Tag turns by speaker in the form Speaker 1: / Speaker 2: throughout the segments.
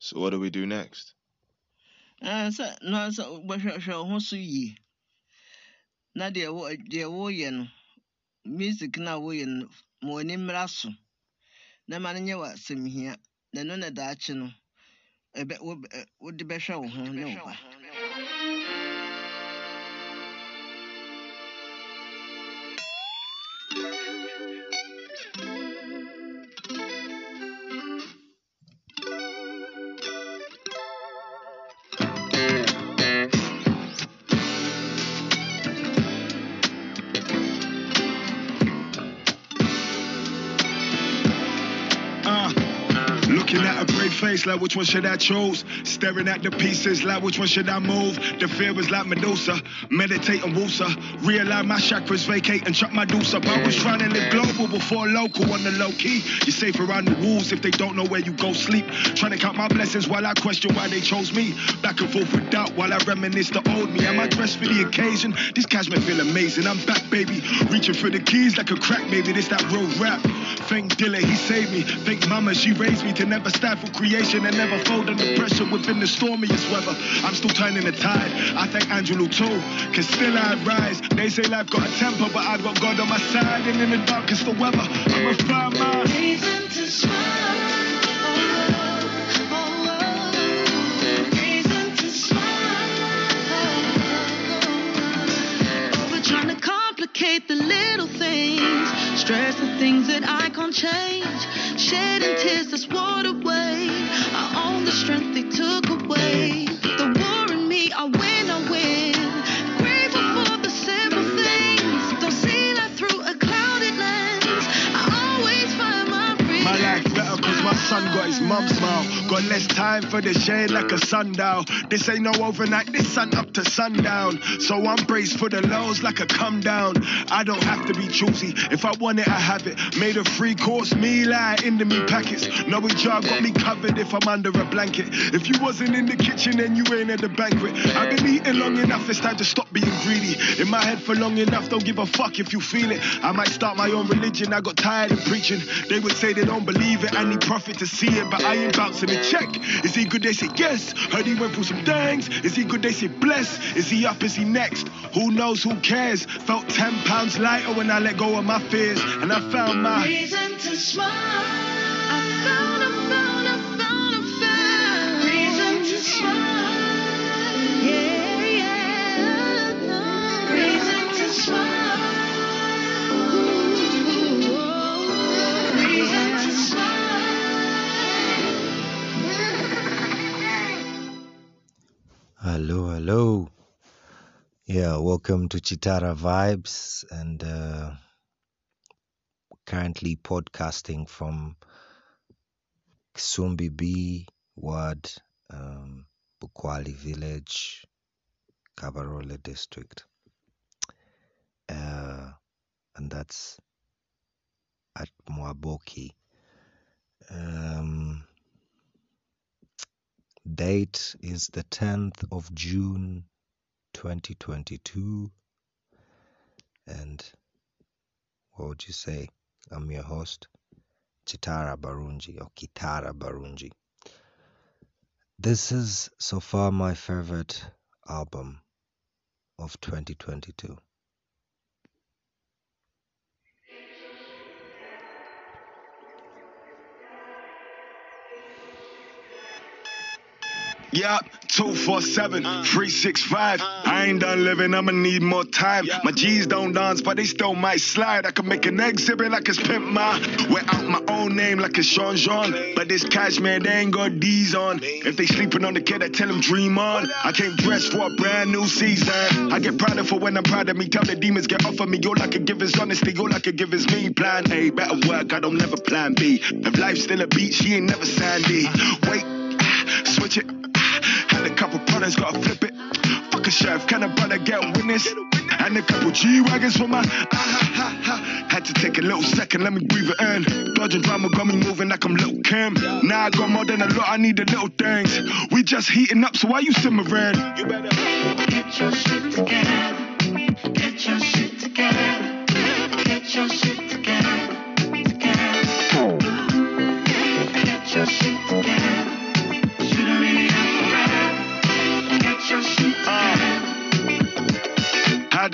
Speaker 1: So what do we do next?
Speaker 2: Uh, ho so wo deɛ woyɛ music no. Mmra so. Na ma no nyɛ w'asɛm hia. Na ɛno na daakye no. Wode bɛhwɛ wo ho ne
Speaker 3: at a brave face like which one should I choose? Staring at the pieces like which one should I move? The fear was like Medusa, meditate and woosa. Realign my chakras, vacate and chuck my deuce up. I was trying to live global before local on the low key. You're safe around the wolves if they don't know where you go sleep. Trying to count my blessings while I question why they chose me. Back and forth with doubt while I reminisce the old me. Am I dressed for the occasion? This cashmere feel amazing. I'm back, baby. Reaching for the keys like a crack, baby. This that real rap. Thank Dilla, he saved me. Thank Mama, she raised me to never stifle creation and never fold under pressure within the stormiest weather. I'm still turning the tide. I thank Angelou too, cause still I rise. They say life got a temper, but I got God on my side. And in the darkest of weather, I'ma find my
Speaker 4: Reason to smile. The little things. Stress the things that I can't change. Shedding tears that's water away. I own the strength they took away. The war in me, I win, I win. Grateful for the simple things. Don't see life through a clouded lens. I always find my
Speaker 3: life better cause my son got his mum's smile. Got less time for the shade like a sundial. This ain't no overnight, this sun up to sundown. So I'm braced for the lows like a come down. I don't have to be choosy. If I want it, I have it. Made a free course meal out into me packets. Knowing jar got me covered if I'm under a blanket. If you wasn't in the kitchen, then you ain't at the banquet. I've been eating long enough, it's time to stop being greedy. In my head for long enough, don't give a fuck if you feel it. I might start my own religion, I got tired of preaching. They would say they don't believe it, I need prophet to see it, but I ain't bouncing a check. Is he good? They say yes. Heard he went through some things. Is he good? They say bless. Is he up? Is he next? Who knows? Who cares? Felt 10 pounds lighter when I let go of my fears, and I found my.
Speaker 4: Reason to smile. I found, I found, I found, I found. Reason to smile. Yeah, yeah. Reason to smile.
Speaker 5: Hello, hello. Yeah, welcome to Chitara Vibes and uh, currently podcasting from Kisumbi B Ward, um, Bukwali Village, Kabarole District. Uh, and that's at Mwaboki. Um, date is the 10th of June 2022. And what would you say? I'm your host, Chitara Barunji or Kitara Barunji. This is so far my favorite album of 2022.
Speaker 3: Yup, 247, 365. I ain't done living, I'ma need more time. My G's don't dance, but they still might slide. I can make an exhibit like it's Pimp Ma. Wear out my own name like it's Sean John. But this cash, man, they ain't got D's on. If they sleeping on the kid, I tell them dream on. I came dressed for a brand new season. I get prouder for when I'm proud of me. Tell the demons get off of me. All I can give is honesty, all I can give is me. Plan A, better work, I don't never plan B. If life's still a beat, she ain't never sandy. Wait, ah, switch it. Had a couple brothers, gotta flip it. Fuck a chef, can a brother get witness? And a couple G wagons for my ah ha ha ha. Had to take a little second, let me breathe it in. Dodging drama got me moving like I'm Lil Kim. Now I got more than a lot, I need the little things. We just heating up, so why you simmering? You better.
Speaker 4: Get your shit together. Get your shit together. Get your shit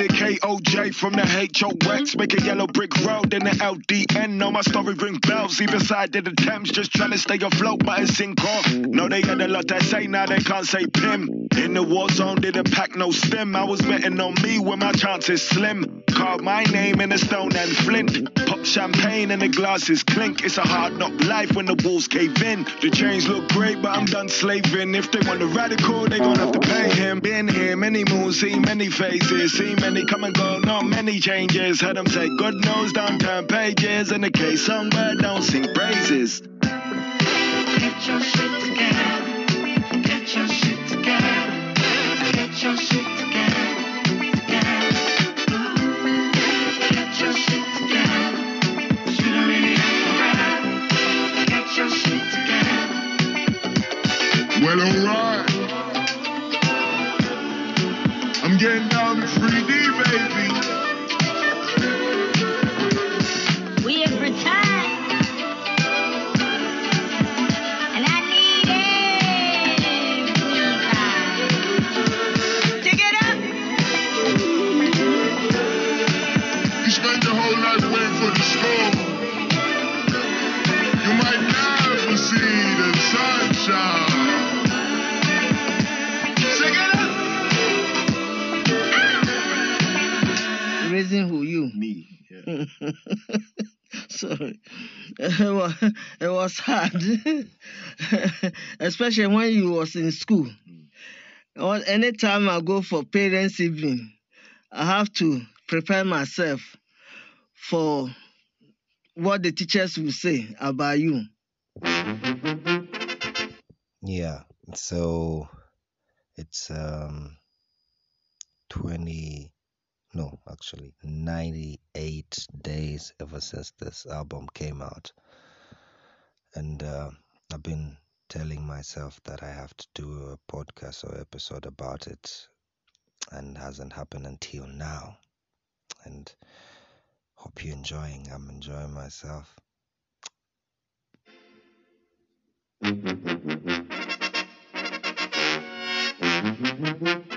Speaker 3: KOJ from the HOX. Make a yellow brick road in the LDN. Know my story ring bells. either side of the Thames. Just trying to stay afloat, but it's sink off. No, they had a lot to say, now they can't say Pim. In the war zone, didn't pack no stim. I was betting on me when my chances slim. Carved my name in a stone and flint. Pop champagne and the glasses clink. It's a hard knock life when the walls cave in. The chains look great, but I'm done slaving. If they want a radical, they gonna have to pay him. Been here many moons, seen many faces, seen many come and go, not many changes. Heard them say good news, don't turn pages. In the case somewhere, don't sing praises.
Speaker 4: Get your shit together. Get your shit together. Get your shit together. Get your shit together. You don't really have to. Get your shit together.
Speaker 3: Well, alright. I'm getting
Speaker 1: up.
Speaker 2: Who you?
Speaker 3: Me. Yeah.
Speaker 2: Sorry. It was, it was hard. Especially when you was in school. Or Anytime I go for parents' evening, I have to prepare myself for what the teachers will say about you.
Speaker 5: Yeah. So it's um 20 no, actually 98 days ever since this album came out. And uh, I've been telling myself that I have to do a podcast or episode about it and hasn't happened until now. And hope you're enjoying. I'm enjoying myself.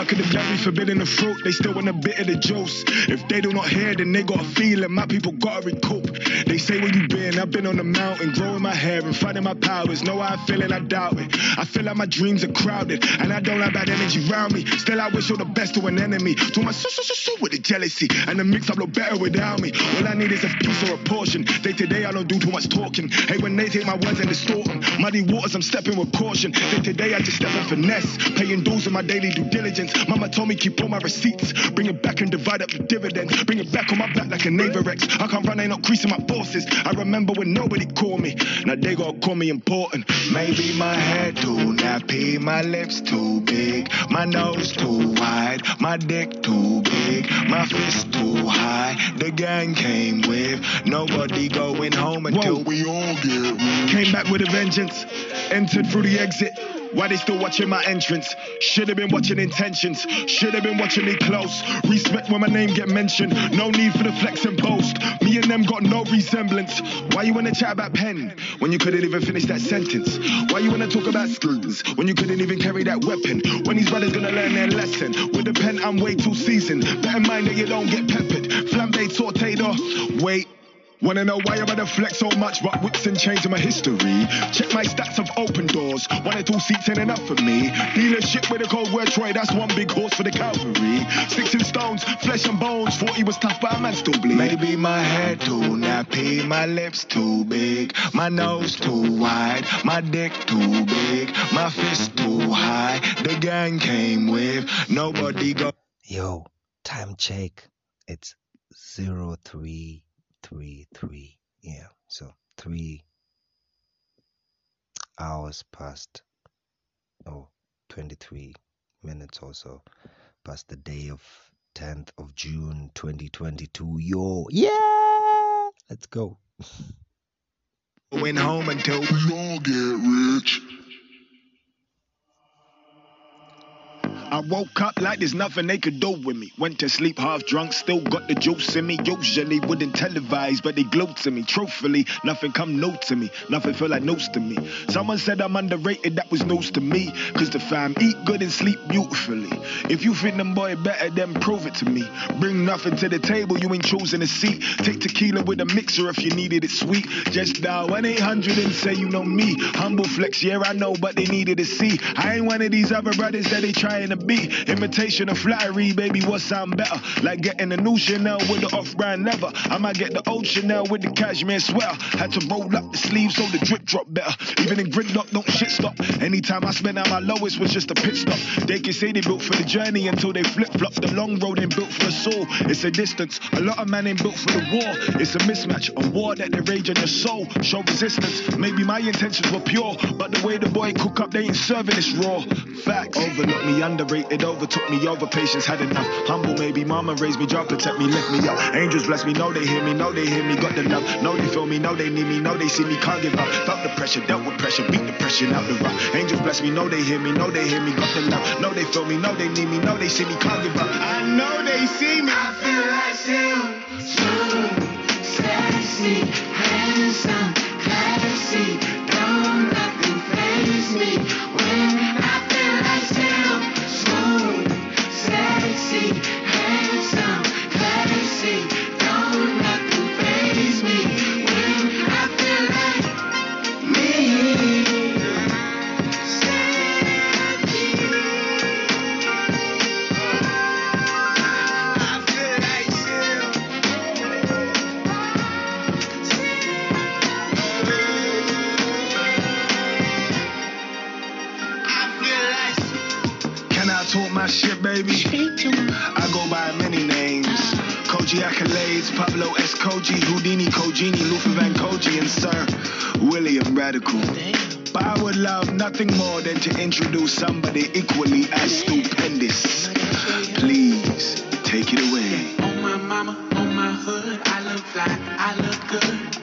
Speaker 3: The darker the berry, forbidden the fruit, they still want a bit of the juice. If they do not hear, then they got a feeling. My people gotta recoup. They say where you been, I've been on the mountain, growing my hair and finding my powers. Know how I feel and I doubt it. I feel like my dreams are crowded, and I don't have bad energy around me. Still, I wish all the best to an enemy. To my so so so so with the jealousy, and the mix up look better without me. All I need is a piece or a portion. Day to day, I don't do too much talking. Hey, when they take my words and distort them, muddy waters, I'm stepping with caution. Day to day, I just step in finesse, paying dues in my daily due diligence. Mama told me keep all my receipts, bring it back and divide up the dividends. Bring it back on my back like a Naverex. I can't run, ain't not creasing my forces. I remember when nobody called me. Now they gotta call me important. Maybe my hair too nappy, my lips too big, my nose too wide, my dick too big, my fist too high. The gang came with nobody going home until we all get rich. Came back with a vengeance, entered through the exit. Why they still watching my entrance? Should have been watching intentions. Should have been watching me close. Respect when my name get mentioned. No need for the flex and post. Me and them got no resemblance. Why you wanna chat about pen when you couldn't even finish that sentence? Why you wanna talk about skills when you couldn't even carry that weapon? When these brothers gonna learn their lesson? With the pen, I'm way too seasoned. Bear in mind that you don't get peppered. Flambé sauteed or wait. Wanna know why I'm gonna flex so much? But whips and chains in my history. Check my stats of open doors. One or two seats ain't enough for me. Dealership with a cold word Troy, that's one big horse for the cavalry. Sticks and stones, flesh and bones. Thought he was tough, but a man still bleed. Maybe my head too nappy, my lips too big, my nose too wide, my dick too big, my fist too high. The gang came with nobody go.
Speaker 5: Yo, time check. It's 0333. Yeah, so three hours past, oh, 23 minutes or so past the day of 10th of June 2022. Yo, yeah, let's go.
Speaker 3: Going home until we all get rich. Woke up like there's nothing they could do with me. Went to sleep half drunk, still got the juice in me. Usually wouldn't televise, but they glued to me. Truthfully, nothing come new to me. Nothing feel like news to me. Someone said I'm underrated, that was news to me. Cause the fam eat good and sleep beautifully. If you think them boy better, then prove it to me. Bring nothing to the table, you ain't choosing a seat. Take tequila with a mixer if you needed it sweet. Just dial 1 800 and say you know me. Humble flex, yeah, I know, but they needed to see. I ain't one of these other brothers that they trying to be. Imitation of flattery, baby, what sound better? Like getting a new Chanel with the off brand leather. I might get the old Chanel with the cashmere sweater. Had to roll up the sleeves so the drip drop better. Even in gridlock, don't shit stop. Anytime I spend at my lowest was just a pit stop. They can say they built for the journey until they flip flop. The long road ain't built for the soul. It's a distance. A lot of man ain't built for the war. It's a mismatch. A war that they rage on your soul. Show resistance. Maybe my intentions were pure, but the way the boy cook up, they ain't serving this raw. Facts. Overlooked me, underrated, overtook me, over patience had enough. Humble, maybe mama raised me, job protect me, lift me up. Angels bless me, know they hear me, know they hear me, got the love. Know they feel me, know they need me, know they see me, can't give up. Felt the pressure, dealt with pressure, beat the pressure out the rough. Angels bless me, know they hear me, know they hear me, got the love. Know they feel me, know they need me, know they see me, can't give up. I know they see me.
Speaker 6: I feel like still smooth, sexy, handsome, classy. Don't nothing sexy, handsome, classy. Don't
Speaker 3: talk my shit, baby? I go by many names. Koji accolades, Pablo S. Koji, Houdini, Kojini, Luther Van Koji, and Sir William Radical. But I would love nothing more than to introduce somebody equally as stupendous. Please take it away.
Speaker 6: My mama, my hood, I look fly, I look good.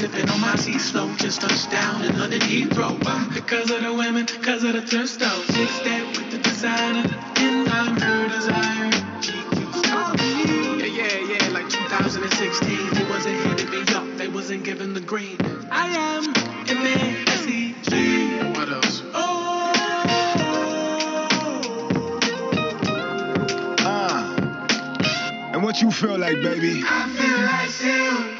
Speaker 6: Sipping on my sea slow, just touched down in London Heathrow. Because of the women, because of the thrift store. Six step with the designer, and I'm her desire. Yeah, yeah, yeah, like 2016. They wasn't hitting me up, they wasn't giving the green. I am M-A-S-E-G. What else? Oh.
Speaker 3: Uh, and what you feel like, baby?
Speaker 6: I feel like smooth,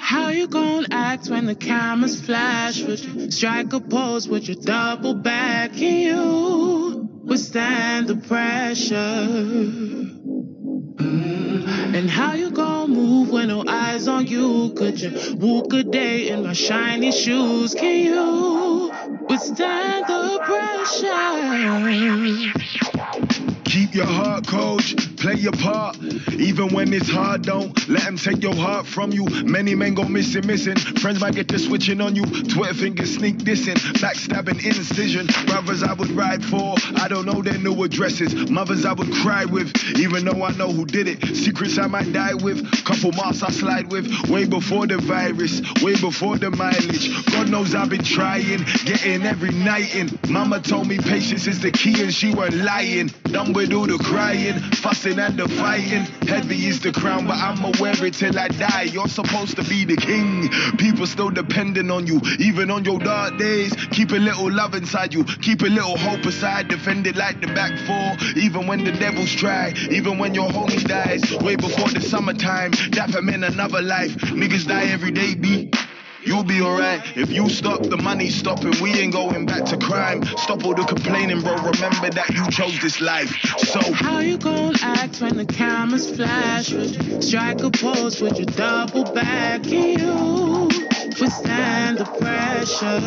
Speaker 6: How you gon' act when the cameras flash? Would you strike a pose? Would you double back? Can you withstand the pressure? Mm. And how you gon' move when no eyes on you? Could you walk a day in my shiny shoes? Can you withstand the pressure?
Speaker 3: Keep your heart, coach. Play your part. Even when it's hard, don't let them take your heart from you. Many men go missing, missing. Friends might get to switching on you. Twitter fingers sneak dissing, backstabbing incision. Brothers I would ride for, I don't know their new addresses. Mothers I would cry with, even though I know who did it. Secrets I might die with, couple marks I slide with. Way before the virus, way before the mileage. God knows I've been trying, getting every night in. Mama told me patience is the key and she weren't lying. Done with all the crying, fussing and the fighting. Heavy is the crown, but I'ma wear it till I die. You're supposed to be the king. People still depending on you, even on your dark days. Keep a little love inside you, keep a little hope aside. Defend it like the back four, even when the devils try, even when your homie dies. Way before the summertime, dapper men another life. Niggas die every day, B. You'll be alright if you stop the money stopping. We ain't going back to crime. Stop all the complaining, bro. Remember that you chose this life. So
Speaker 6: How you gon' act when the cameras flash? Would you strike a pose? Would you double back? Can you withstand the pressure?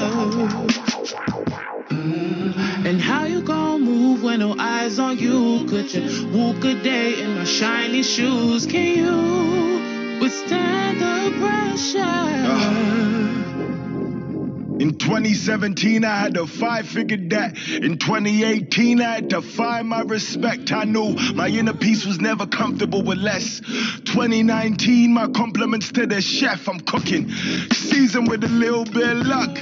Speaker 6: Mm. And how you gon' move when no eyes on you? Could you walk a day in my shiny shoes? Can you withstand the pressure?
Speaker 3: Uh, in 2017, I had to five figure that. In 2018, I had to find my respect. I knew my inner peace was never comfortable with less. 2019, my compliments to the chef. I'm cooking, seasoned with a little bit of luck.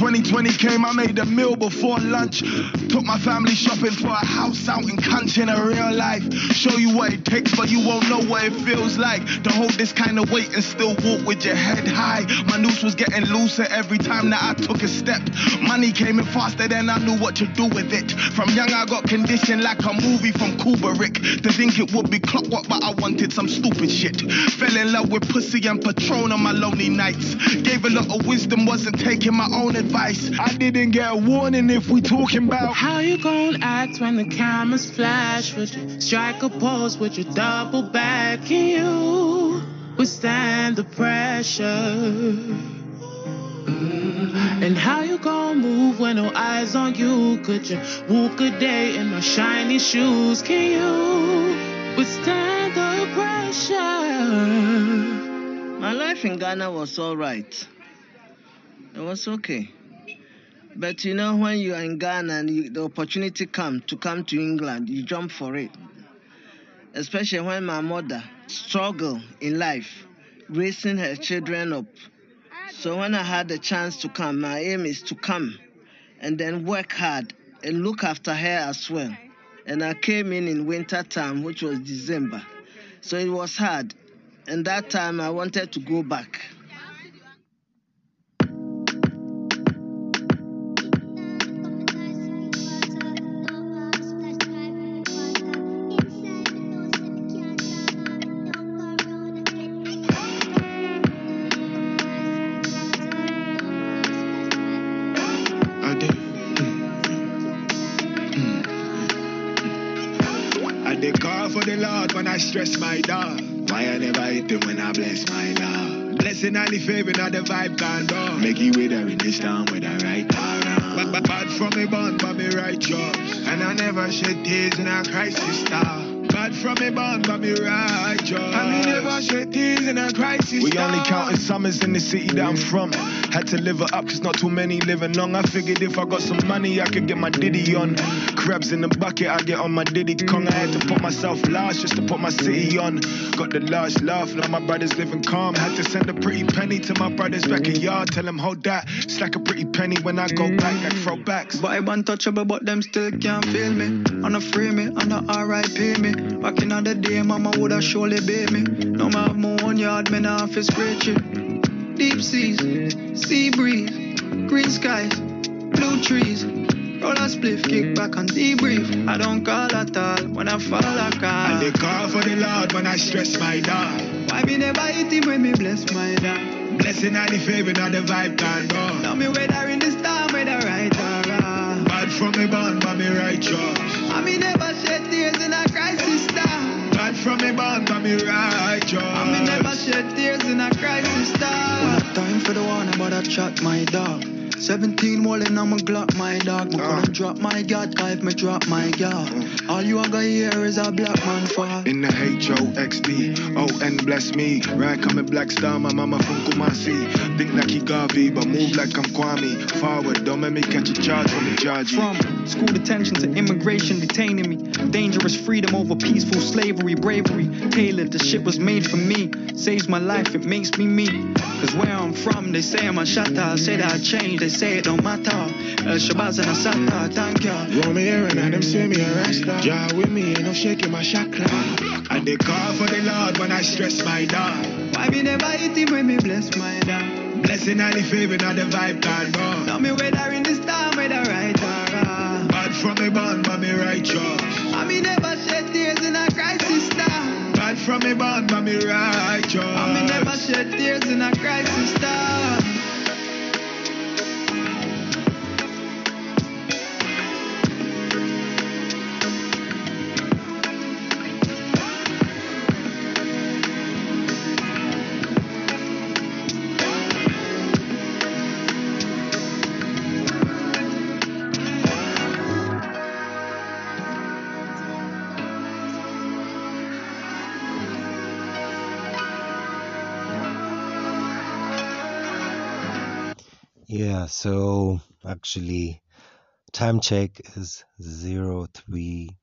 Speaker 3: 2020 came, I made a meal before lunch. Took my family shopping for a house out in country in a real life. Show you what it takes, but you won't know what it feels like to hold this kind of weight and still walk with your head high. My noose was getting looser every time that I took a step. Money came in faster than I knew what to do with it. From young, I got conditioned like a movie from Kubrick. To think it would be clockwork, but I wanted some stupid shit. Fell in love with pussy and Patron on my lonely nights. Gave a lot of wisdom, wasn't taking my own advice. I didn't get a warning if we talking about
Speaker 6: How you gon' act when the cameras flash? Would you strike a pose? Would you double back? Can you withstand the pressure? Mm. And how you gon' move when no eyes on you? Could you walk a day in my shiny shoes? Can you withstand the pressure?
Speaker 2: My life in Ghana was all right. It was okay. But you know, when you are in Ghana and you, the opportunity come to come to England, you jump for it. Especially when my mother struggled in life, raising her children up. So when I had the chance to come, my aim is to come and then work hard and look after her as well. And I came in in winter time, which was December. So it was hard. And that time I wanted to go back.
Speaker 3: Lord. Blessing and the favor, not the vibe gone down. Make you with her in this town with the right around. But bad from me born, but me righteous. And I never shed tears in a crisis star. Bad from me born, but me righteous. And me never shed tears in a crisis We only counting summers in the city that I'm from. Had to live it up, cause not too many living long. I figured if I got some money, I could get my diddy on. Crabs in the bucket, I get on my diddy Kong. I had to put myself last just to put my city on. Got the large laugh, now my brothers living calm. Had to send a pretty penny to my brothers back in yard. Tell them, hold that. Like a pretty penny when I go back, like throwbacks.
Speaker 7: But I'm untouchable, but them still can't feel me. On a free me, on a RIP me. Back in the day, mama woulda surely beat me. No have my own yard, me nah fi scratch it. Deep seas, sea breeze, green skies, blue trees. Roll a spliff, kick back and debrief. I don't call at all when I fall I
Speaker 3: And they
Speaker 7: call.
Speaker 3: call for the Lord when I stress my dog.
Speaker 7: Why me never hit him when me bless my dog?
Speaker 3: Blessing and the favor, not the vibe gone down.
Speaker 7: Now me whether in the storm, whether right or wrong.
Speaker 3: Bad from me born, but me righteous.
Speaker 7: I me never shed tears in a crisis time.
Speaker 3: Bad from me born, but me righteous.
Speaker 7: I me never shed tears in a crisis time. Well, time for the one about a chat, my dog. 17 walling on my Glock, my dog. Me
Speaker 3: Ah.
Speaker 7: couldn't drop my God, if me drop my God. All you are gonna hear is a black man fall.
Speaker 3: In the H-O-X-D, O-N bless me. Right coming black star, my mama from Kumasi. Think like he Garvey, but move like I'm Kwame. Forward, don't make me catch a charge from the judge.
Speaker 7: From school detention to immigration detaining me. Dangerous freedom over peaceful slavery, bravery. Tailored, the shit was made for me. Saves my life, it makes me me. Cause where I'm from, they say I'm a shatter. Say that I changed, they say it don't matter. El Shabazz and Assata, thank ya.
Speaker 3: Roll me here and them say me a rasta. Jar with me and I'm shaking my chakra. And they call for the Lord when I stress my dog.
Speaker 7: Why me never hit him when me bless my dad?
Speaker 3: Blessing and the favor, not the vibe God born.
Speaker 7: Tell me whether in this time, whether right
Speaker 3: righteous.
Speaker 7: I me never shed tears in a crisis time.
Speaker 3: Bad from me born, but me righteous.
Speaker 7: I me never shed tears in a crisis time.
Speaker 5: Yeah, so actually, time check is zero three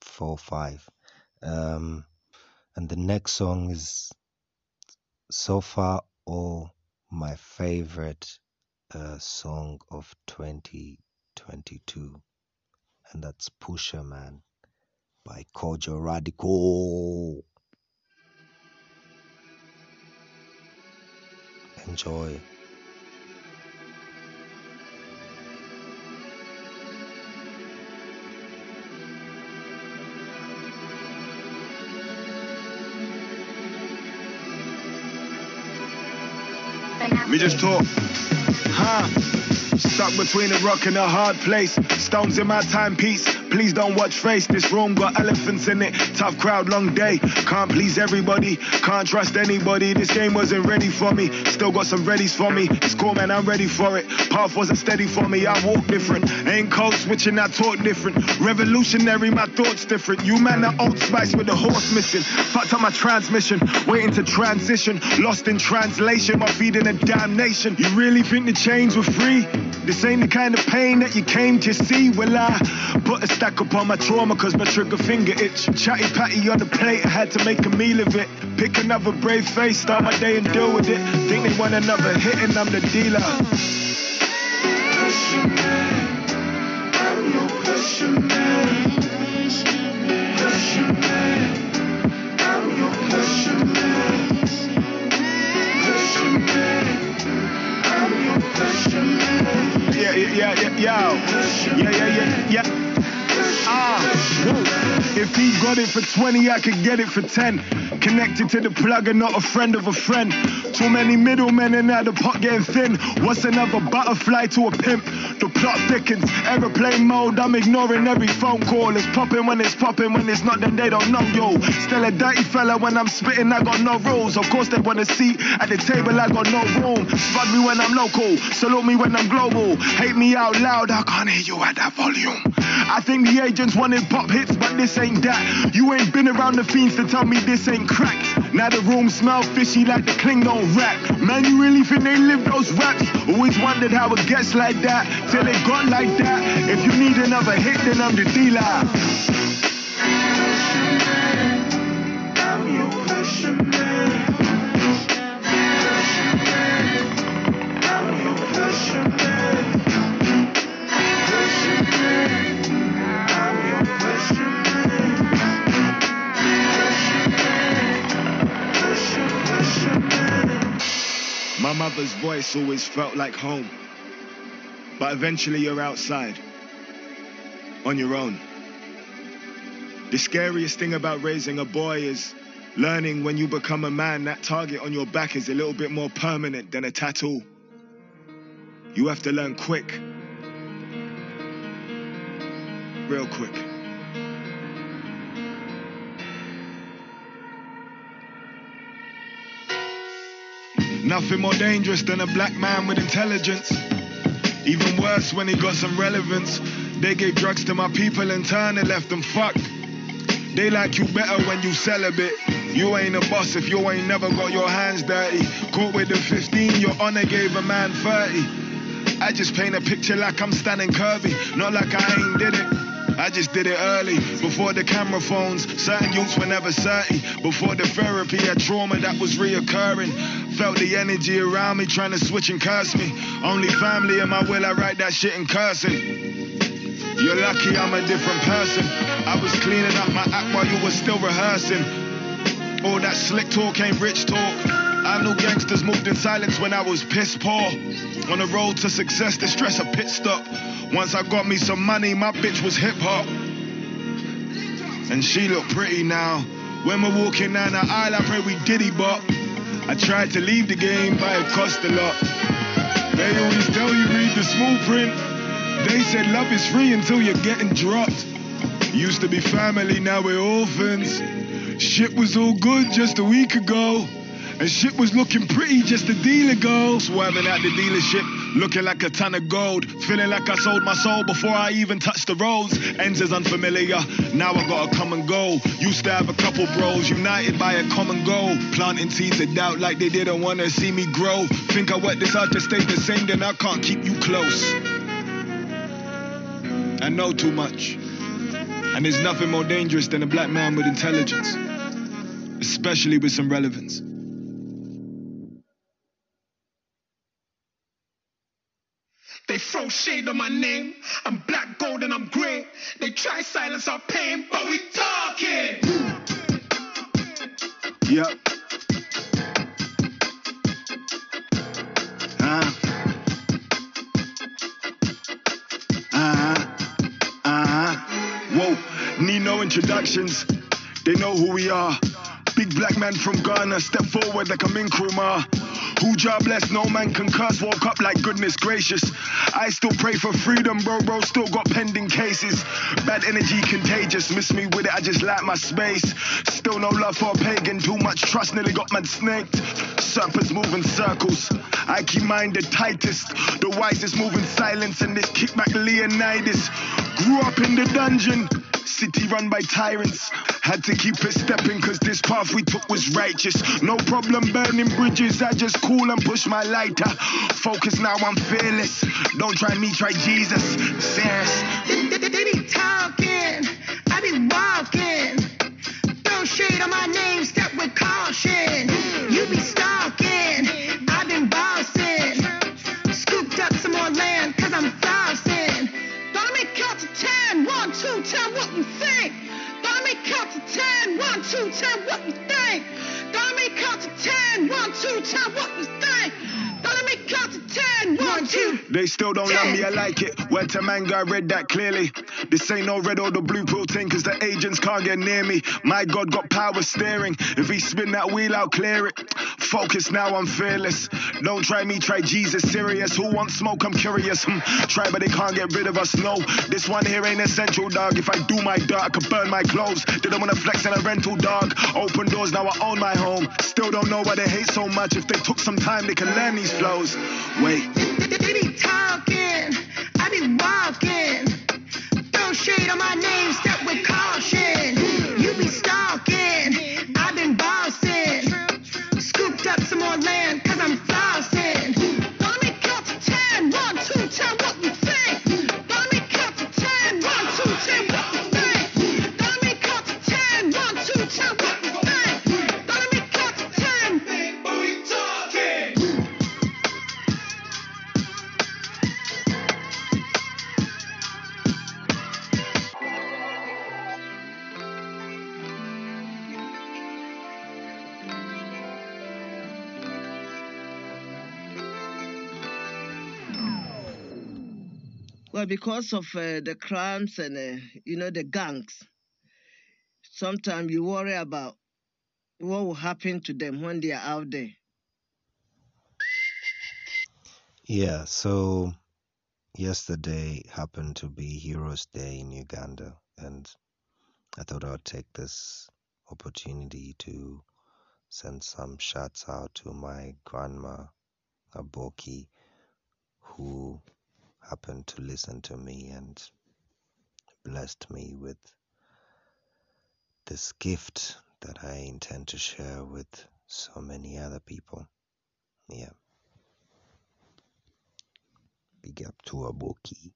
Speaker 5: four five. Um, and the next song is so far all my favorite uh, song of 2022, and that's Pusher Man by Kojey Radical. Enjoy.
Speaker 3: ideš to? Ha? Stuck between a rock and a hard place. Stones in my timepiece. Please don't watch face. This room got elephants in it. Tough crowd, long day. Can't please everybody. Can't trust anybody. This game wasn't ready for me. Still got some readies for me. It's cool, man. I'm ready for it. Path wasn't steady for me. I walk different. Ain't cold switching. I talk different. Revolutionary. My thoughts different. You man are old spice with the horse missing. Fucked up my transmission. Waiting to transition. Lost in translation. My feet in a damnation. You really think the chains were free? This ain't the kind of pain that you came to see. Well, I put a stack upon my trauma cause my trigger finger itch. Chatty patty on the plate, I had to make a meal of it. Pick another brave face, start my day and deal with it. Think they want another hit and I'm the dealer. Got it for 20, I could get it for 10. Connected to the plug and not a friend of a friend. Too many middlemen and now the pot getting thin. What's another butterfly to a pimp? The plot thickens. Aeroplane mode, I'm ignoring every phone call. It's popping when it's popping, when it's not, then they don't know, yo. Still a dirty fella when I'm spitting, I got no rules. Of course, they want a seat at the table, I got no room. Spud me when I'm local, salute me when I'm global. Hate me out loud, I can't hear you at that volume. I think the agents wanted pop hits, but this ain't that. You ain't been around the fiends to tell me this ain't crack. Now the room smell fishy like the Klingon rap. Man, you really think they live those raps? Always wondered how it gets like that, till it got like that. If you need another hit, then I'm the dealer. My mother's voice always felt like home. But eventually you're outside. On your own. The scariest thing about raising a boy is learning when you become a man, that target on your back is a little bit more permanent than a tattoo. You have to learn quick. Real quick. Nothing more dangerous than a black man with intelligence. Even worse when he got some relevance. They gave drugs to my people in turn and left them fucked. They like you better when you celibate. You ain't a boss if you ain't never got your hands dirty. Caught with the 15, your honor gave a man 30. I just paint a picture like I'm standing curvy, not like I ain't did it. I just did it early, before the camera phones. Certain youths were never certain. Before the therapy, a trauma that was reoccurring. Felt the energy around me trying to switch and curse me. Only family in my will, I write that shit in cursing. You're lucky I'm a different person. I was cleaning up my act while you were still rehearsing. All that slick talk ain't rich talk. I knew gangsters moved in silence when I was piss poor. On the road to success, the stress a pit stop. Once I got me some money, my bitch was hip hop. And she look pretty now. When we're walking down the aisle, I pray we diddy bop. I tried to leave the game, but it cost a lot. They always tell you read the small print. They said love is free until you're getting dropped. Used to be family, now we're orphans. Shit was all good just a week ago. And shit was looking pretty just a deal ago. Swerving at the dealership, looking like a ton of gold. Feeling like I sold my soul before I even touched the roads. Ends is unfamiliar, now I gotta come and go. Used to have a couple bros, united by a common goal. Planting seeds of doubt like they didn't wanna see me grow. Think I worked this hard to stay the same, then I can't keep you close. I know too much. And there's nothing more dangerous than a black man with intelligence, especially with some relevance.
Speaker 8: They throw shade on my name. I'm black, gold, and I'm grey. They try silence our pain, but we talking.
Speaker 3: Yep. Uh. Uh-huh. Uh-huh. Whoa, need no introductions. They know who we are. Big black man from Ghana, step forward like in Nkrumah. Who job bless, no man can curse, woke up like goodness gracious. I still pray for freedom, bro, bro, still got pending cases. Bad energy contagious, miss me with it, I just like my space. Still no love for a pagan, too much trust, nearly got man snaked. Serpents moving circles, I keep mine the tightest. The wisest moving silence, and this kickback Leonidas. Grew up in the dungeon, city run by tyrants. Had to keep it stepping cause this path we took was righteous. No problem burning bridges, I just cool and push my lighter. Focus now, I'm fearless. Don't try me, try Jesus. Serious.
Speaker 9: They, be talking, I be walking. Throw shade on my name, two, tell what you think. Gonna make count to ten, one, two, tell what you think. Gonna make count to ten, one, two.
Speaker 3: They still don't love me, I like it. Word to manga, I read that clearly. This ain't no red or the blue pill thing, cause the agents can't get near me. My God got power steering. If he spin that wheel, I'll clear it. Focus now, I'm fearless. Don't try me, try Jesus, serious. Who wants smoke? I'm curious. Hmm. Try, but they can't get rid of us. No, this one here ain't essential, dog. If I do my dirt, I could burn my clothes. Didn't wanna flex in a rental, dog. Open doors, now I own my home. Still don't know why they hate so much. If they took some time, they can learn these flows. Wait.
Speaker 9: They, be talking, I be walking. Throw shade on my name, step with caution.
Speaker 2: Well, because of uh, the crimes and, uh, you know, the gangs, sometimes you worry about what will happen to them when they are out there.
Speaker 5: Yeah, so yesterday happened to be Heroes Day in Uganda, and I thought I would take this opportunity to send some shouts out to my grandma, Aboki, who happened to listen to me and blessed me with this gift that I intend to share with so many other people. Yeah. Big up to Aboki.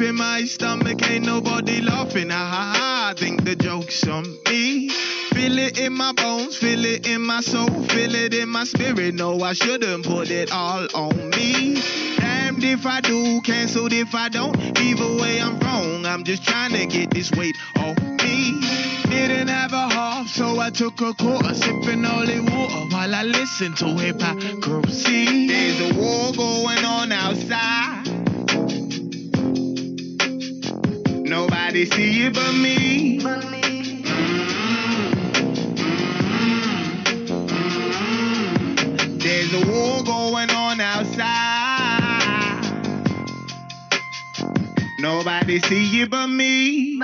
Speaker 10: In my stomach, ain't nobody laughing. Ha ha ha, I think the joke's on me. Feel it in my bones, feel it in my soul, feel it in my spirit. No, I shouldn't put it all on me. Damned if I do, cancelled if I don't. Either way, I'm wrong. I'm just trying to get this weight off me. Didn't have a half, so I took a quarter, sipping holy water while I listened to hypocrisy. There's a war going on outside. Nobody see it but me. There's a war going on outside. Nobody see it but me.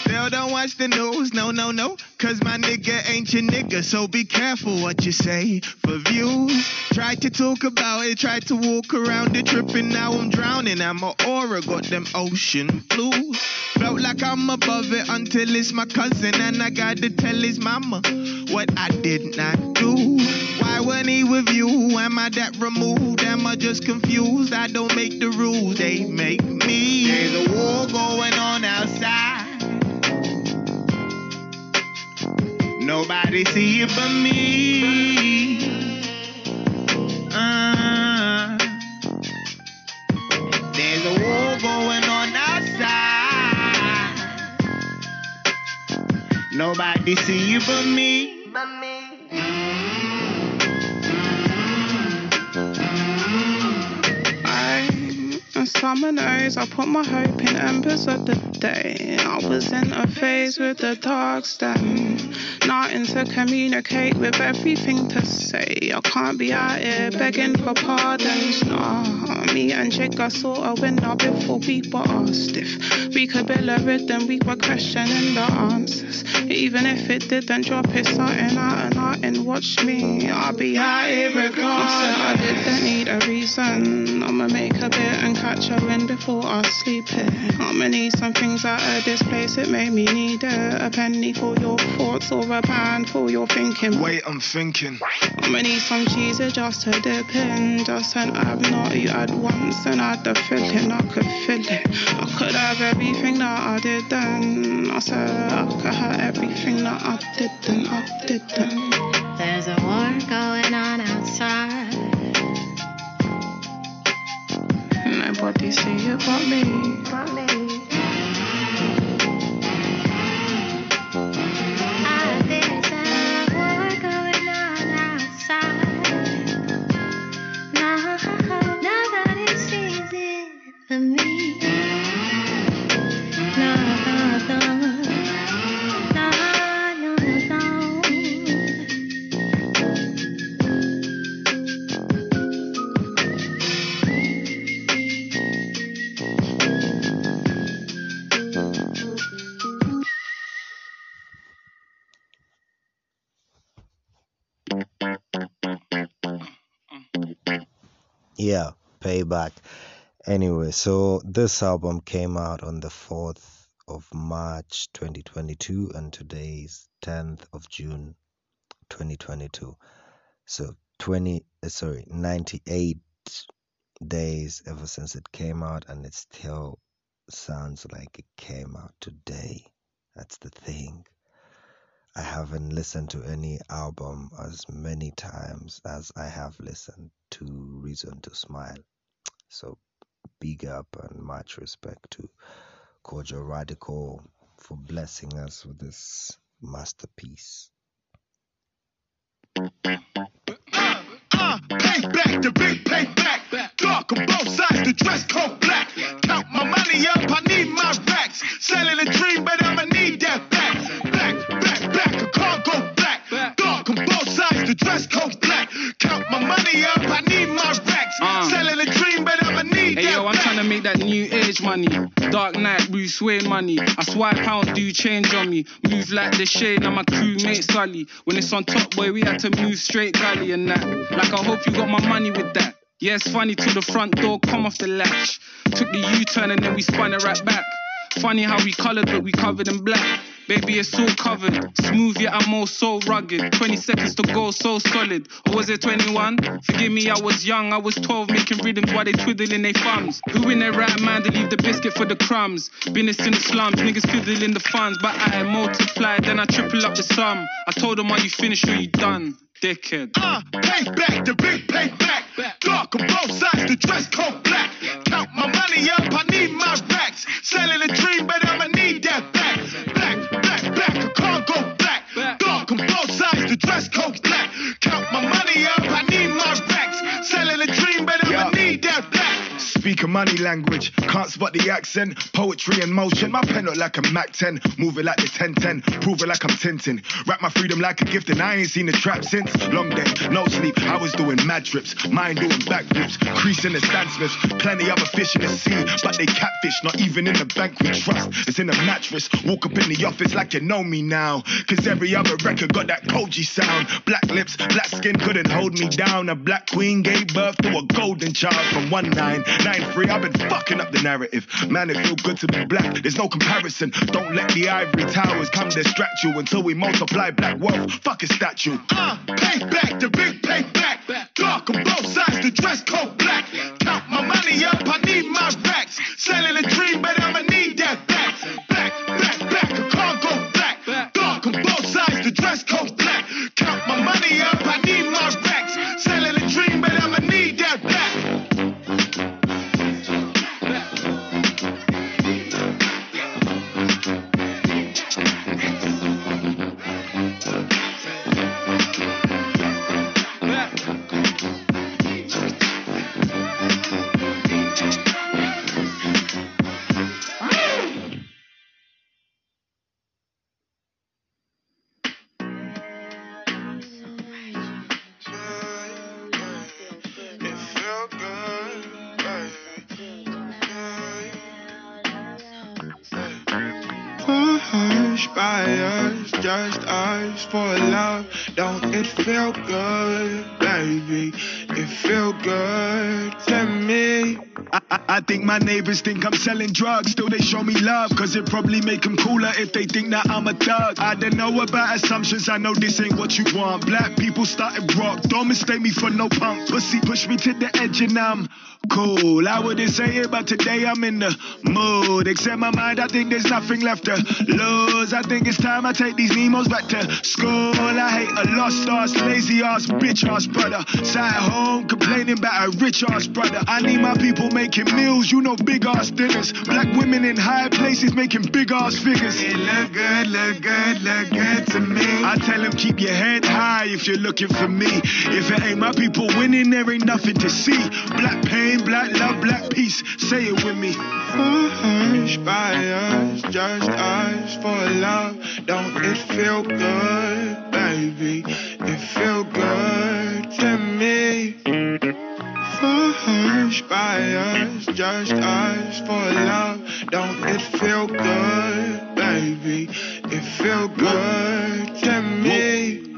Speaker 10: Still don't watch the news, no, no, no. Cause my nigga ain't your nigga, so be careful what you say for views. Tried to talk about it, tried to walk around it, tripping, now I'm drowning. I'm a aura, got them ocean blues. Felt like I'm above it until it's my cousin, and I gotta tell his mama what I did not do. Why wasn't he with you? Am I that removed? Am I just confused? I don't make the rules, they make me. There's a war going on Nobody see it but me. Uh, there's a war going on outside. Nobody see it but me.
Speaker 11: I, summer nights, I put my hope in embers of the day. I was in a phase with the dark stem, nothing to communicate with everything to say. I can't be out here begging for pardons. Nah, me and Jake are sort of winner before we were asked if we could build a rhythm. We were questioning the answers, even if it didn't drop it something out and out and watch me. I'll be out here regardless. I didn't need a reason. I'ma make a bit and catch a wind before I sleep here. I'ma need some things out of this place. It made me need it. A penny for your thoughts or a pound for your thinking.
Speaker 10: Wait, I'm thinking.
Speaker 11: I'ma need some cheese just to dip in. Just an I've not you at once and I had the feeling I could feel it. I could have everything that I did then. I said I could have everything that I didn't. I didn't.
Speaker 1: There's a war going on outside.
Speaker 11: Nobody see it but me.
Speaker 1: Ah,
Speaker 5: Yeah, payback. Anyway, so this album came out on the 4th of March 2022, and today is 10th of June 2022. So 20, uh, sorry, 98 days ever since it came out, and it still sounds like it came out today. That's the thing. I haven't listened to any album as many times as I have listened to Reason to Smile. So big up and much respect to Kojey Radical for blessing us with this masterpiece.
Speaker 3: The big. Dark on both sides, the dress code black. Count my money up, I need my racks. Selling a dream, but I'ma need that the dress code black. Count my money up, I need my racks.
Speaker 12: Uh.
Speaker 3: Selling a dream, but I'ma need
Speaker 12: Hey
Speaker 3: that
Speaker 12: yo, I'm
Speaker 3: back.
Speaker 12: trying to make that new age money. Dark Knight, Bruce Wayne money. I swipe pound, do change on me. Move like the shade, and my crewmate Sully. When it's on top, boy, we had to move straight gully and that. Like I hope you got my money with that. Yeah, it's funny till the front door come off the latch. Took the U-turn and then we spun it right back. Funny how we coloured, but we covered in black. Baby, it's all covered. Smooth, yet I'm all so rugged. 20 seconds to go, so solid. Or was it 21? Forgive me, I was young. I was 12, making rhythms while they twiddling their thumbs. Who in their right mind to leave the biscuit for the crumbs? Business in the slums, niggas fiddling the funds. But I multiply, then I triple up the sum. I told them, are you finished or you done? Dickhead.
Speaker 3: Uh, payback, the big payback. Dark on both sides, the dress code black. Count my money up, I need my racks. Selling a dream, but I'ma need on both sides, the dress code black. Count my money up, I need my racks. Selling a dream, but Speak a money language, can't spot the accent. Poetry in motion, my pen look like a Mac 10. Move it like the 1010, prove it like I'm Tintin. Wrap my freedom like a gift, and I ain't seen the trap since. Long day, no sleep, I was doing mad trips. Mine doing backflips, creasing the Stan. Plenty other fish in the sea, but they catfish, not even in the bank we trust. It's in the mattress, walk up in the office like you know me now. Cause every other record got that Kojey sound. Black lips, black skin couldn't hold me down. A black queen gave birth to a golden child from 1993. I've been fucking up the narrative. Man, it feel good to be black. There's no comparison. Don't let the ivory towers come distract you until we multiply black wealth. Fuck a statue. Uh, payback, the big payback. Dark on both sides, the dress code I, think my neighbors think I'm selling drugs. Still, they show me love, cause it probably make them cooler if they think that I'm a thug. I don't know about assumptions, I know this ain't what you want. Black people started rock, don't mistake me for no punk. Pussy push me to the edge and I'm cool. I wouldn't say it, but today I'm in the mood. Except my mind, I think there's nothing left to lose. I think it's time I take these Nemos back to school. I hate a lost ass, lazy ass, bitch ass brother. Sat at home complaining about a rich ass brother. I need my people making you know, big ass dinners. Black women in high places making big ass figures. It look good, look good, look good to me. I tell them keep your head high if you're looking for me. If it ain't my people winning, there ain't nothing to see. Black pain, black love, black peace. Say it with me.
Speaker 10: Pushed by us, just us for love. Don't it feel good, baby? It feel good to me. Pushed by us, just us for love. Don't it feel good, baby? It feel good to me.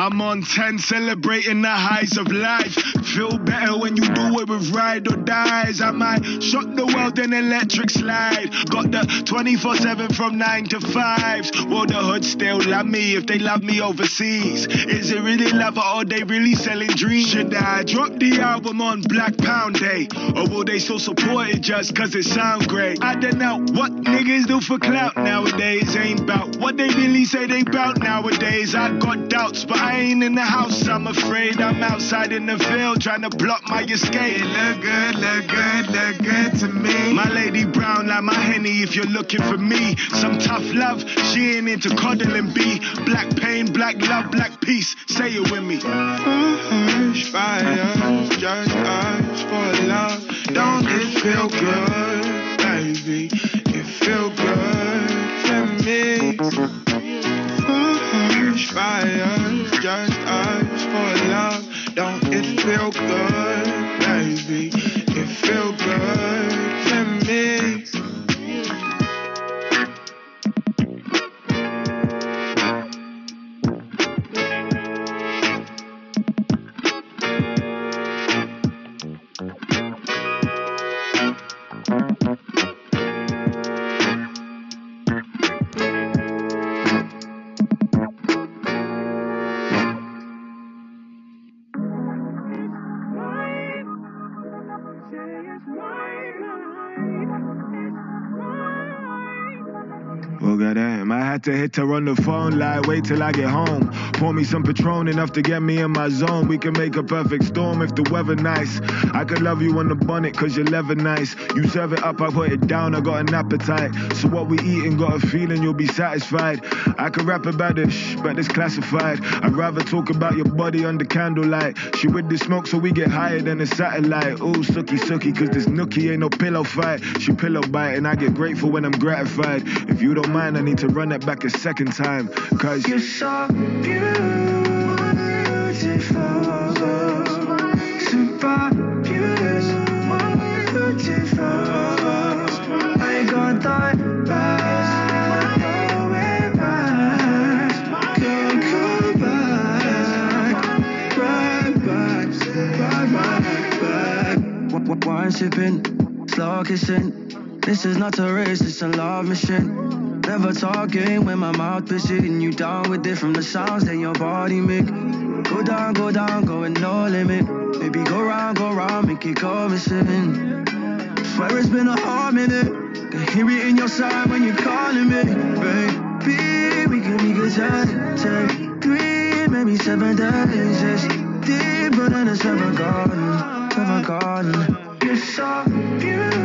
Speaker 3: I'm on 10 celebrating the highs of life. Feel better when you do it with ride or dies. I might shock the world in electric slide. Got the 24 7 from 9 to 5. Will the hood still love me if they love me overseas? Is it really love or are they really selling dreams? Should I drop the album on Black Pound Day? Or will they still support it just cause it sound great? I don't know what niggas do for clout nowadays. Ain't bout what they really say they bout nowadays. I got doubts, but I ain't in the house. I'm afraid I'm outside in the field trying to block my escape.
Speaker 10: It Look good, look good, look good to me.
Speaker 3: My lady brown like my henny if you're looking for me. Some tough love, she ain't into cuddling B. Black pain, black love, black peace. Say it with me.
Speaker 13: Hush, fire, just us for love. Don't it feel good, baby? It feel good for me. Hush, fire, feel good, baby? It feel good
Speaker 3: to hit her on the phone, like, wait till I get home. Pour me some Patron enough to get me in my zone. We can make a perfect storm if the weather nice. I could love you on the bonnet, cause you're leather nice. You serve it up, I put it down, I got an appetite. So what we eating, got a feeling you'll be satisfied. I could rap about it, shh, but it's classified. I'd rather talk about your body under candlelight. She with the smoke, so we get higher than a satellite. Ooh, sookie, sookie, cause this nookie ain't no pillow fight. She pillow bite, and I get grateful when I'm gratified. If you don't mind, I need to run it back a second time. Cause
Speaker 14: You're so beautiful, super beautiful, I got that back, back, back, back, back, back.
Speaker 15: Wine sipping, slow kissing. This is not a race, it's a love mission. Never talking when my mouth be sitting you down with it from the sounds that your body make. Go down, go down, going no limit. Baby, go round, go round, make it go missing. Swear it's been a hard minute. Can hear it in your side when you're calling me, baby. We can be good time, take three, maybe seven days. It's deeper than a seven garden, seven garden.
Speaker 14: You're so beautiful,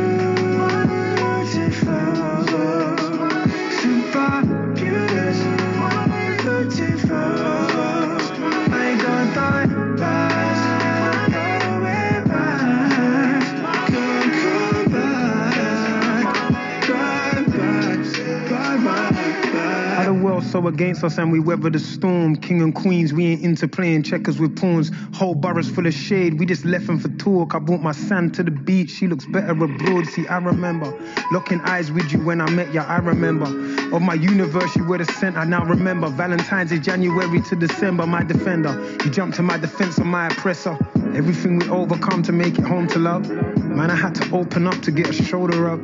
Speaker 16: so against us and we weather the storm. King and queens, we ain't into playing checkers with pawns. Whole boroughs full of shade, we just left them for talk. I brought my sand to the beach, she looks better abroad. See, I remember locking eyes with you when I met ya. I remember of my universe, you were the center. I now remember Valentine's is January to December. My defender, you jumped to my defense of my oppressor. Everything we overcome to make it home to love. Man, I had to open up to get a shoulder up.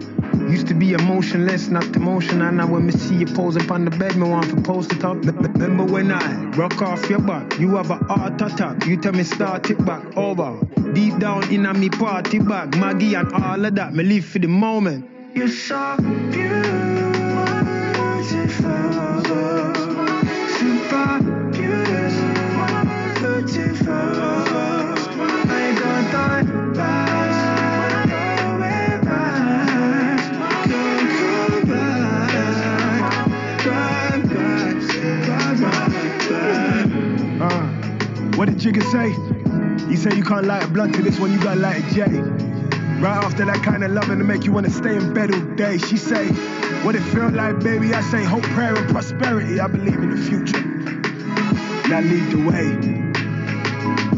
Speaker 16: Used to be emotionless, not emotional. And now when me see you posing on the bed, me want to post it up. Remember when I rock off your back, you have a heart attack. You tell me start it back over. Deep down in a me party bag, Maggie and all of that, me live for the moment.
Speaker 14: You're so beautiful, super beautiful.
Speaker 3: What did Jigga say? He said you can't light a blunt to this one, you gotta light a J. Right after that kind of loving to make you wanna stay in bed all day. She say, what it feel like, baby? I say hope, prayer, and prosperity. I believe in the future. Now lead the way.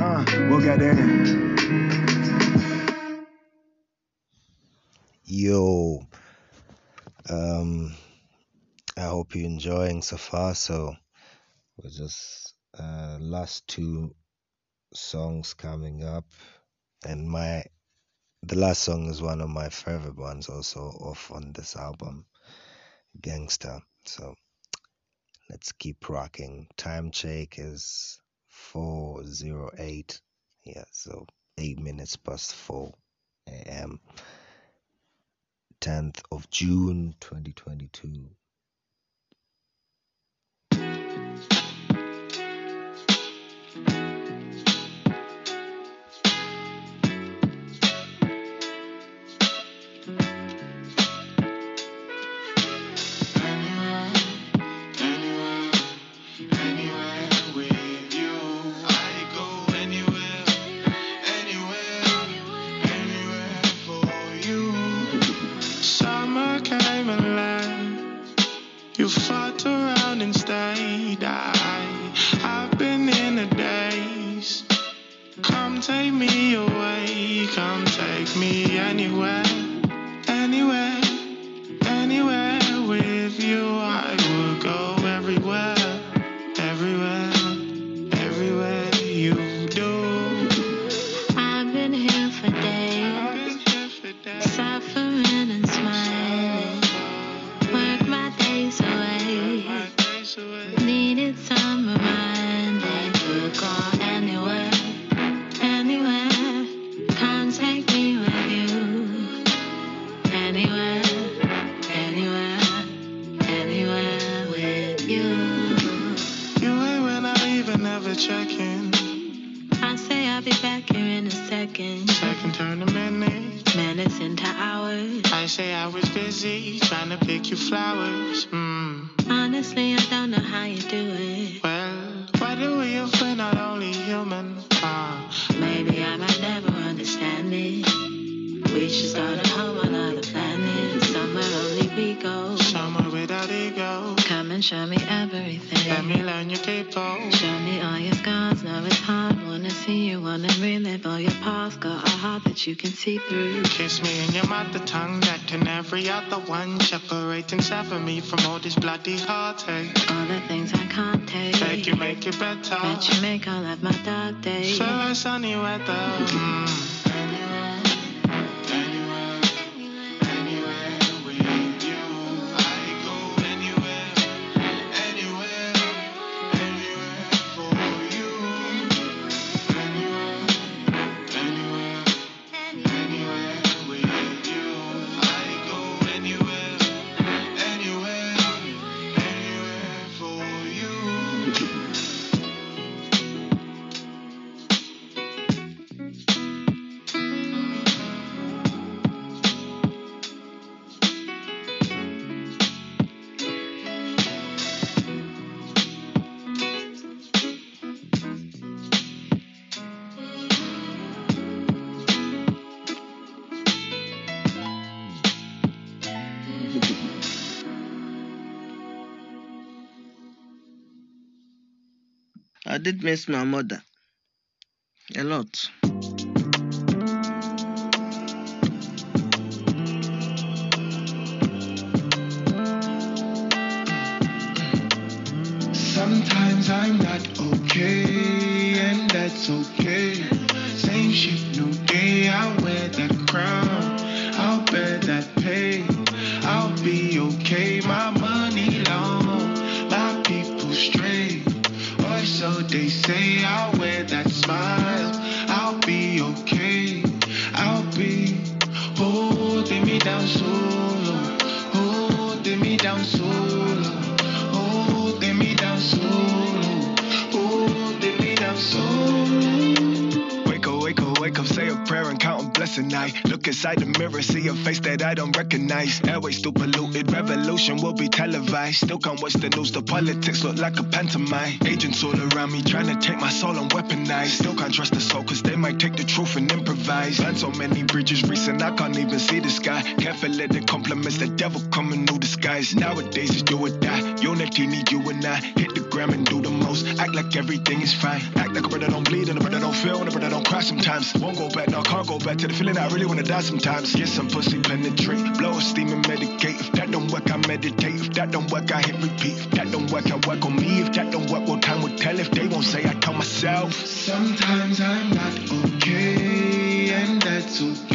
Speaker 3: Uh, we'll get in.
Speaker 5: Yo, um, I hope you're enjoying so far. So, we're just uh, last two songs coming up, and my the last song is one of my favorite ones, also off on this album, Gangster. So, let's keep rocking. Time check is four zero eight. Yeah, so eight minutes past four a.m. 10th of June 2022.
Speaker 17: You fucked around and stayed. I, I've been in a daze. Come take me away, come take me anywhere.
Speaker 18: did miss my mother a lot.
Speaker 3: Still can't watch the news, the politics look like a pantomime. Agents all around me trying to take my soul and weaponize. Still can't trust the soul, cause they might take the truth and improvise. Burned so many bridges recent, I can't even see the sky. Careful let the compliments, the devil come in new disguise. Nowadays it's do or die. Unity need you and I. Hit the gram and do the most. Act like everything is fine. Act like a brother don't bleed and a brother don't feel and a brother don't cry sometimes. Won't go back, no, can't go back to the feeling I really wanna die sometimes. Get some pussy penetrate. Blow a steam and medicate.
Speaker 17: zu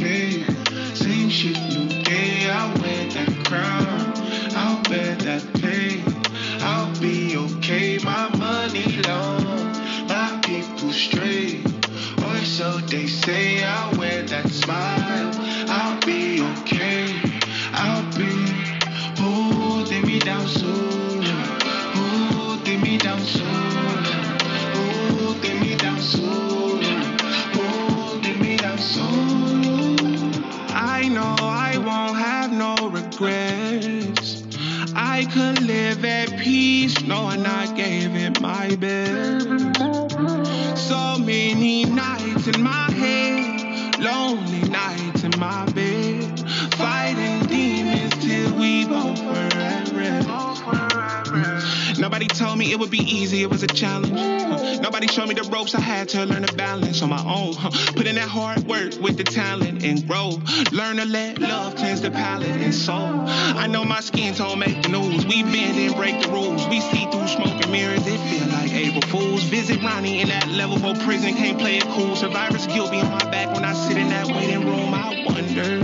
Speaker 17: it
Speaker 19: would be easy, it was a challenge. Huh. Nobody showed me the ropes, I had to learn to balance on my own. Huh. Put in that hard work with the talent and grow. Learn to let love cleanse the palate and soul. I know my skin tone make the news. We bend and break the rules. We see through smoke and mirrors, it feel like April Fools. Visit Ronnie in that level 4 prison, can't play it cool. Survivor's guilt be on my back when I sit in that waiting room. I wonder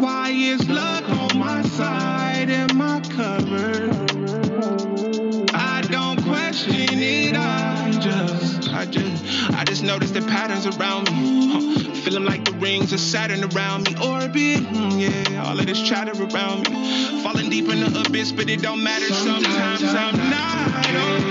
Speaker 19: why is luck on my side? and my covered? Just notice the patterns around me. Huh. Feeling like the rings of Saturn around me. Orbit, mm, yeah, all of this chatter around me. Falling deep in the abyss, but it don't matter. Sometimes I'm not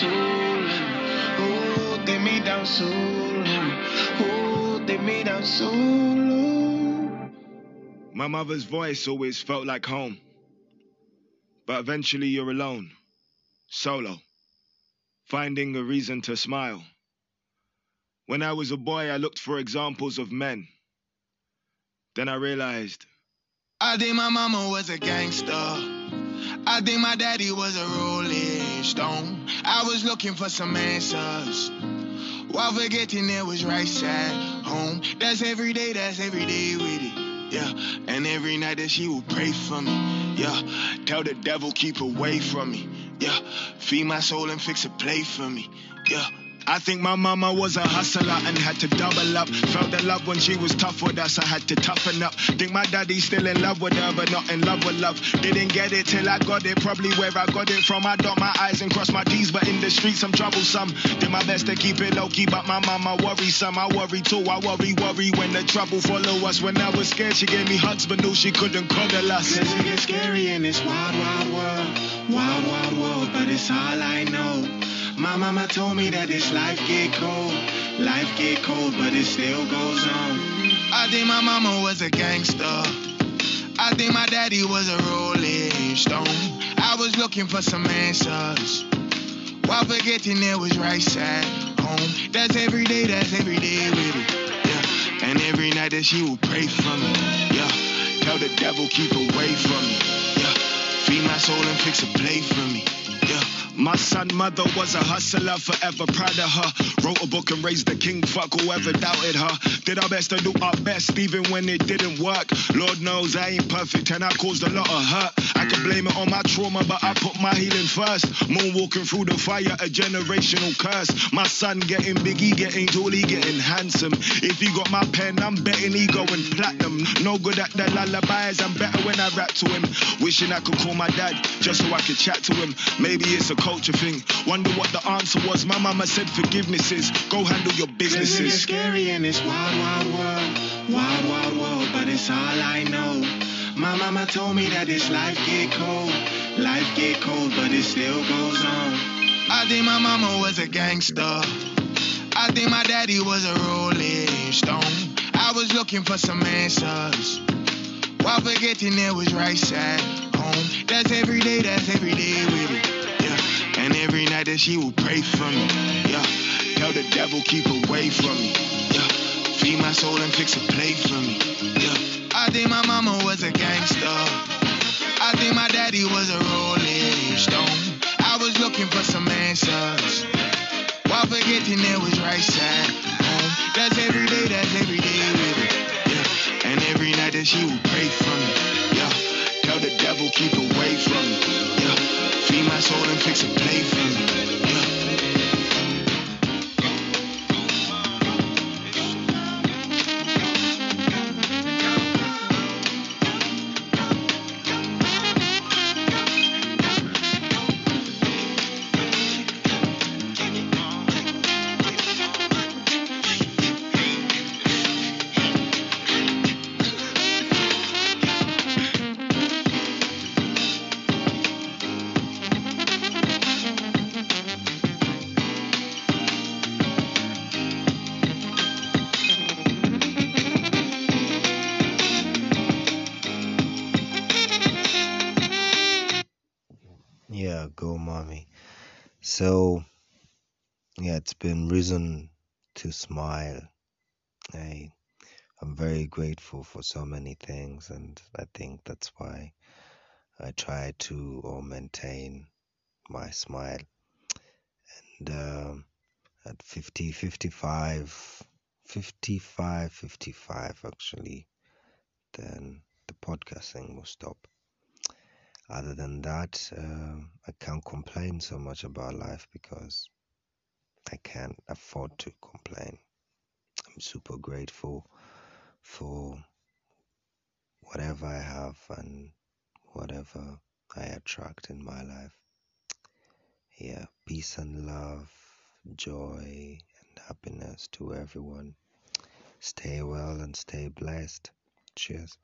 Speaker 18: Holding oh, me down so long. Holding me down long. Holding me down.
Speaker 3: My mother's voice always felt like home. But eventually you're alone, solo, finding a reason to smile. When I was a boy, I looked for examples of men. Then I realized
Speaker 18: I think my mama was a gangster. I think my daddy was a rolling stone. I was looking for some answers. While forgetting it was right side home. That's every day, that's every day with it. Yeah, and every night that she would pray for me. Yeah, tell the devil keep away from me. Yeah, feed my soul and fix a plate for me. Yeah.
Speaker 3: I think my mama was a hustler and had to double up. Felt the love when she was tough with us, I had to toughen up. Think my daddy's still in love with her, but not in love with love. Didn't get it till I got it, probably where I got it from. I dot my eyes and cross my T's, but in the streets I'm troublesome. Did my best to keep it low key, but my mama worrisome. I worry too, I worry, worry when the trouble follow us. When I was scared, she gave me hugs, but knew she couldn't cuddle us.
Speaker 18: Cause it gets scary in this wild, wild world. Wild, wild world, but it's all I know. My mama told me that this life get cold. Life get cold, but it still goes on. I think my mama was a gangster. I think my daddy was a rolling stone. I was looking for some answers. While forgetting it was right side home. That's every day, that's every day with it. Yeah. And every night that she would pray for me. Yeah. Tell the devil keep away from me. Yeah. Feed my soul and fix a plate for me. Yeah.
Speaker 3: My son, mother was a hustler, forever proud of her. Wrote a book and raised the king, fuck whoever doubted her. Did our best to do our best, even when it didn't work. Lord knows I ain't perfect and I caused a lot of hurt. I can blame it on my trauma, but I put my healing first. Moonwalking through the fire, a generational curse. My son getting big, he getting tall, he getting handsome. If he got my pen, I'm betting he going platinum. No good at the lullabies, I'm better when I rap to him. Wishing I could call my dad, just so I could chat to him. Maybe it's a culture thing. Wonder what the answer was. My mama said forgiveness is go handle your businesses.
Speaker 18: scary in this wild, wild world. Wild, wild world, but it's all I know. My mama told me that this life get cold. Life get cold, but it still goes on. I think my mama was a gangster. I think my daddy was a rolling stone. I was looking for some answers. While forgetting it was right side home. That's every day, that's every day with it. And every night that she would pray for me. Yeah. Tell the devil keep away from me. Yeah. Feed my soul and fix a plate for me. Yeah. I think my mama was a gangster. I think my daddy was a rolling stone. I was looking for some answers. While forgetting it was right side home. That's every day, that's every day with it. Yeah. And every night that she would pray for me. Tell the devil keep away from me. Yeah. Feed my soul and fix a plate for me. Yeah,
Speaker 5: reason to smile. I I'm very grateful for so many things and I think that's why I try to or maintain my smile. And um, at 50, 55, 55, 55 actually, then the podcasting will stop. Other than that, uh, I can't complain so much about life because I can't afford to complain. I'm super grateful for whatever I have and whatever I attract in my life. Yeah, peace and love, joy and happiness to everyone. Stay well and stay blessed. Cheers.